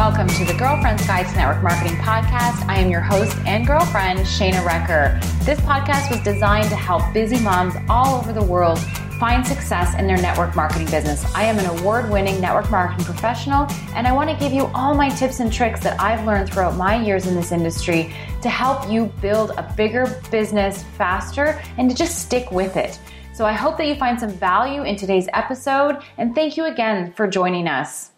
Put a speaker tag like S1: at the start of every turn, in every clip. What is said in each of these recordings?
S1: Welcome to the Girlfriend's Guide to Network Marketing podcast. I am your host and girlfriend, Shayna Recker. This podcast was designed to help busy moms all over the world find success in their network marketing business. I am an award winning network marketing professional, and I want to give you all my tips and tricks that I've learned throughout my years in this industry to help you build a bigger business faster and to just stick with it. So I hope that you find some value in today's episode, and thank you again for joining us.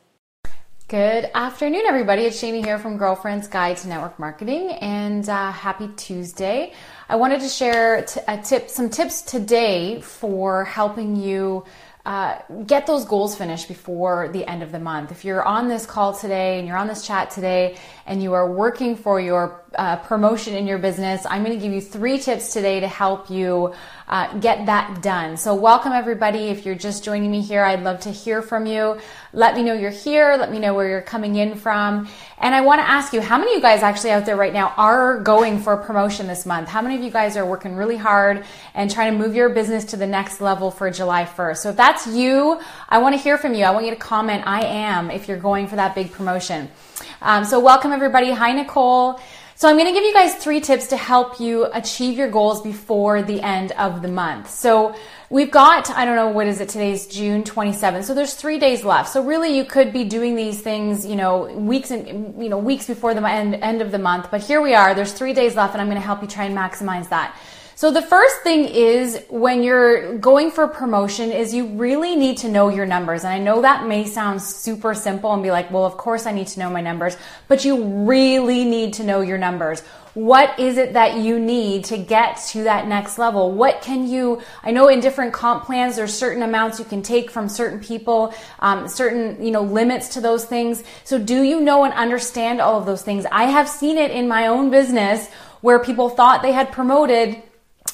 S1: Good afternoon, everybody. It's Shani here from Girlfriend's Guide to Network Marketing, and uh, happy Tuesday. I wanted to share t- a tip, some tips today for helping you uh, get those goals finished before the end of the month. If you're on this call today and you're on this chat today and you are working for your uh, promotion in your business, I'm going to give you three tips today to help you uh, get that done. So, welcome everybody. If you're just joining me here, I'd love to hear from you. Let me know you're here. Let me know where you're coming in from. And I want to ask you, how many of you guys actually out there right now are going for a promotion this month? How many of you guys are working really hard and trying to move your business to the next level for July 1st? So, if that's you, I want to hear from you. I want you to comment, I am, if you're going for that big promotion. Um, so, welcome everybody. Hi, Nicole. So I'm going to give you guys three tips to help you achieve your goals before the end of the month. So we've got, I don't know, what is it? Today's June 27th. So there's three days left. So really you could be doing these things, you know, weeks and, you know, weeks before the end, end of the month. But here we are. There's three days left and I'm going to help you try and maximize that. So the first thing is when you're going for promotion is you really need to know your numbers. And I know that may sound super simple and be like, well, of course I need to know my numbers, but you really need to know your numbers. What is it that you need to get to that next level? What can you, I know in different comp plans, there's certain amounts you can take from certain people, um, certain, you know, limits to those things. So do you know and understand all of those things? I have seen it in my own business where people thought they had promoted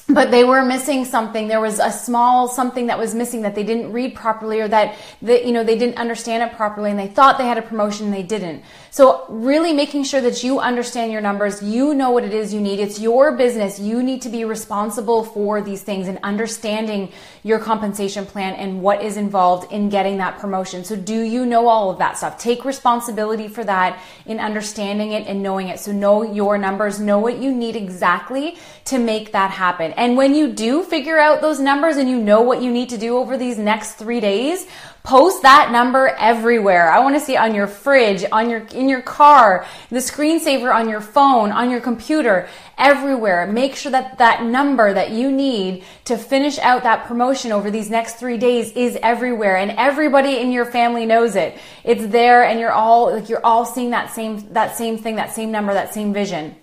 S1: but they were missing something. There was a small something that was missing that they didn't read properly or that, that you know they didn't understand it properly and they thought they had a promotion and they didn't. So really making sure that you understand your numbers you know what it is you need. It's your business. You need to be responsible for these things and understanding your compensation plan and what is involved in getting that promotion. So do you know all of that stuff? Take responsibility for that in understanding it and knowing it. So know your numbers. Know what you need exactly to make that happen and when you do figure out those numbers and you know what you need to do over these next three days, post that number everywhere. I want to see on your fridge, on your, in your car, the screensaver on your phone, on your computer, everywhere. Make sure that that number that you need to finish out that promotion over these next three days is everywhere and everybody in your family knows it. It's there and you're all, like, you're all seeing that same, that same thing, that same number, that same vision.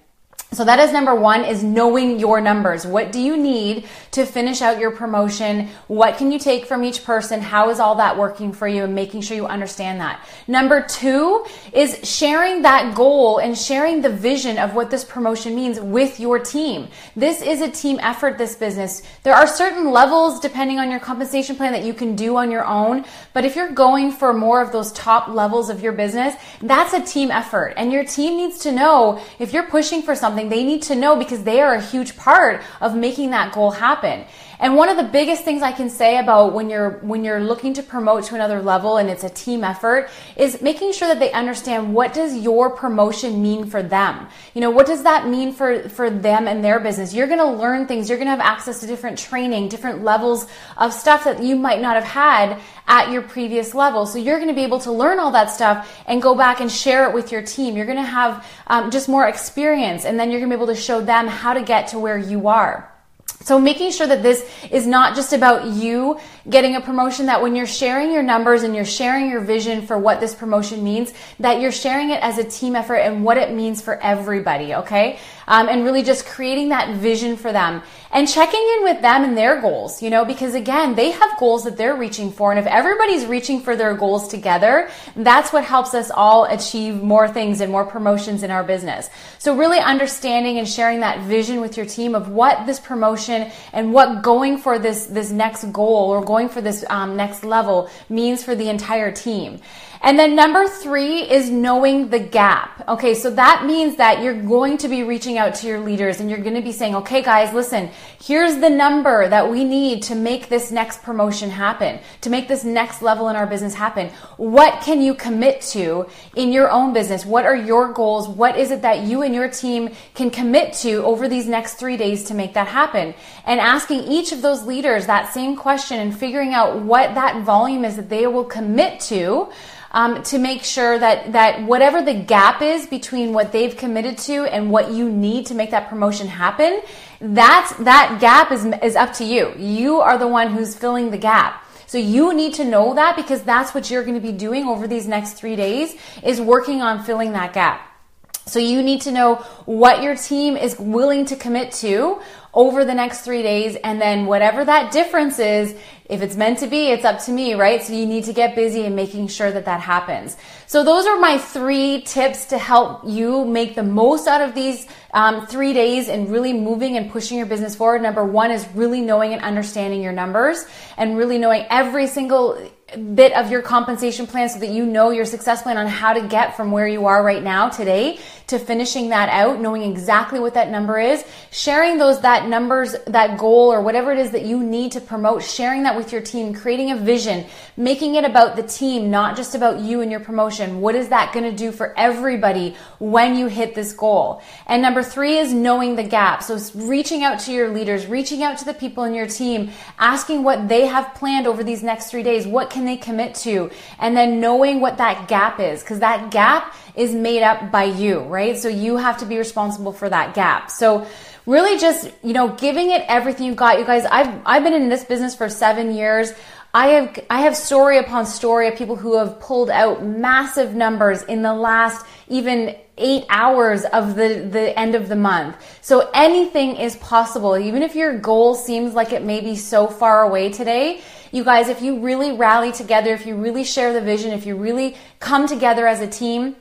S1: So that is number one is knowing your numbers. What do you need to finish out your promotion? What can you take from each person? How is all that working for you and making sure you understand that? Number two is sharing that goal and sharing the vision of what this promotion means with your team. This is a team effort, this business. There are certain levels depending on your compensation plan that you can do on your own. But if you're going for more of those top levels of your business, that's a team effort. And your team needs to know if you're pushing for something something they need to know because they are a huge part of making that goal happen. And one of the biggest things I can say about when you're when you're looking to promote to another level and it's a team effort is making sure that they understand what does your promotion mean for them. You know, what does that mean for for them and their business? You're going to learn things, you're going to have access to different training, different levels of stuff that you might not have had at your previous level. So you're going to be able to learn all that stuff and go back and share it with your team. You're going to have um, just more experience and then you're going to be able to show them how to get to where you are. So making sure that this is not just about you getting a promotion, that when you're sharing your numbers and you're sharing your vision for what this promotion means, that you're sharing it as a team effort and what it means for everybody, okay? Um, and really just creating that vision for them and checking in with them and their goals, you know, because again, they have goals that they're reaching for. And if everybody's reaching for their goals together, that's what helps us all achieve more things and more promotions in our business. So really understanding and sharing that vision with your team of what this promotion and what going for this, this next goal or going for this um, next level means for the entire team. And then number three is knowing the gap. Okay, so that means that you're going to be reaching out to your leaders and you're going to be saying, okay, guys, listen, here's the number that we need to make this next promotion happen, to make this next level in our business happen. What can you commit to in your own business? What are your goals? What is it that you and your team can commit to over these next three days to make that happen? And asking each of those leaders that same question and figuring out what that volume is that they will commit to um, to make sure that that whatever the gap is between what they've committed to and what you need to make that promotion happen, that's that gap is is up to you. You are the one who's filling the gap. So you need to know that because that's what you're going to be doing over these next three days is working on filling that gap. So you need to know what your team is willing to commit to over the next three days. And then whatever that difference is, if it's meant to be, it's up to me, right? So you need to get busy in making sure that that happens. So those are my three tips to help you make the most out of these um, three days and really moving and pushing your business forward. Number one is really knowing and understanding your numbers and really knowing every single bit of your compensation plan so that you know your success plan on how to get from where you are right now today to finishing that out, knowing exactly what that number is, sharing those, numbers, that goal or whatever it is that you need to promote, sharing that with your team, creating a vision, making it about the team, not just about you and your promotion. What is that going to do for everybody when you hit this goal? And number three is knowing the gap. So reaching out to your leaders, reaching out to the people in your team, asking what they have planned over these next three days. What can they commit to? And then knowing what that gap is, because that gap is made up by you, right? So you have to be responsible for that gap. So really just, you know, giving it everything you got. You guys, I've, I've been in this business for seven years. I have, I have story upon story of people who have pulled out massive numbers in the last even eight hours of the, the end of the month. So anything is possible. Even if your goal seems like it may be so far away today, you guys, if you really rally together, if you really share the vision, if you really come together as a team,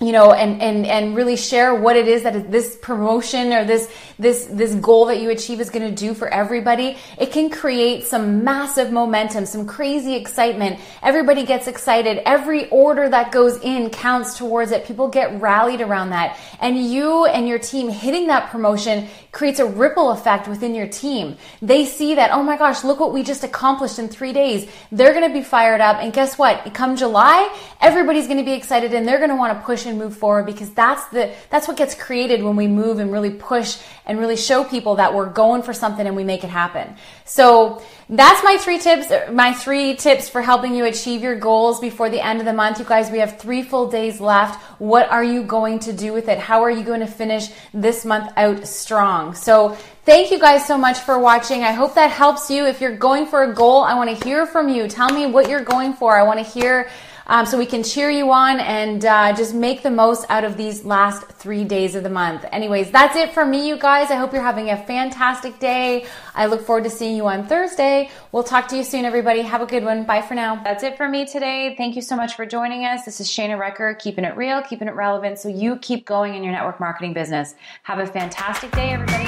S1: you know, and, and, and really share what it is that this promotion or this, this, this goal that you achieve is going to do for everybody. It can create some massive momentum, some crazy excitement. Everybody gets excited. Every order that goes in counts towards it. People get rallied around that. And you and your team hitting that promotion creates a ripple effect within your team. They see that, oh my gosh, look what we just accomplished in three days. They're going to be fired up. And guess what? Come July, everybody's going to be excited and they're going to want to push and move forward because that's the, that's what gets created when we move and really push and really show people that we're going for something and we make it happen. So that's my three tips, my three tips for helping you achieve your goals before the end of the month. You guys, we have three full days left. What are you going to do with it? How are you going to finish this month out strong? So thank you guys so much for watching. I hope that helps you. If you're going for a goal, I want to hear from you. Tell me what you're going for. I want to hear um, so we can cheer you on and uh, just make the most out of these last three days of the month. Anyways, that's it for me, you guys. I hope you're having a fantastic day. I look forward to seeing you on Thursday. We'll talk to you soon, everybody. Have a good one. Bye for now. That's it for me today. Thank you so much for joining us. This is Shana Recker, keeping it real, keeping it relevant so you keep going in your network marketing business. Have a fantastic day, everybody.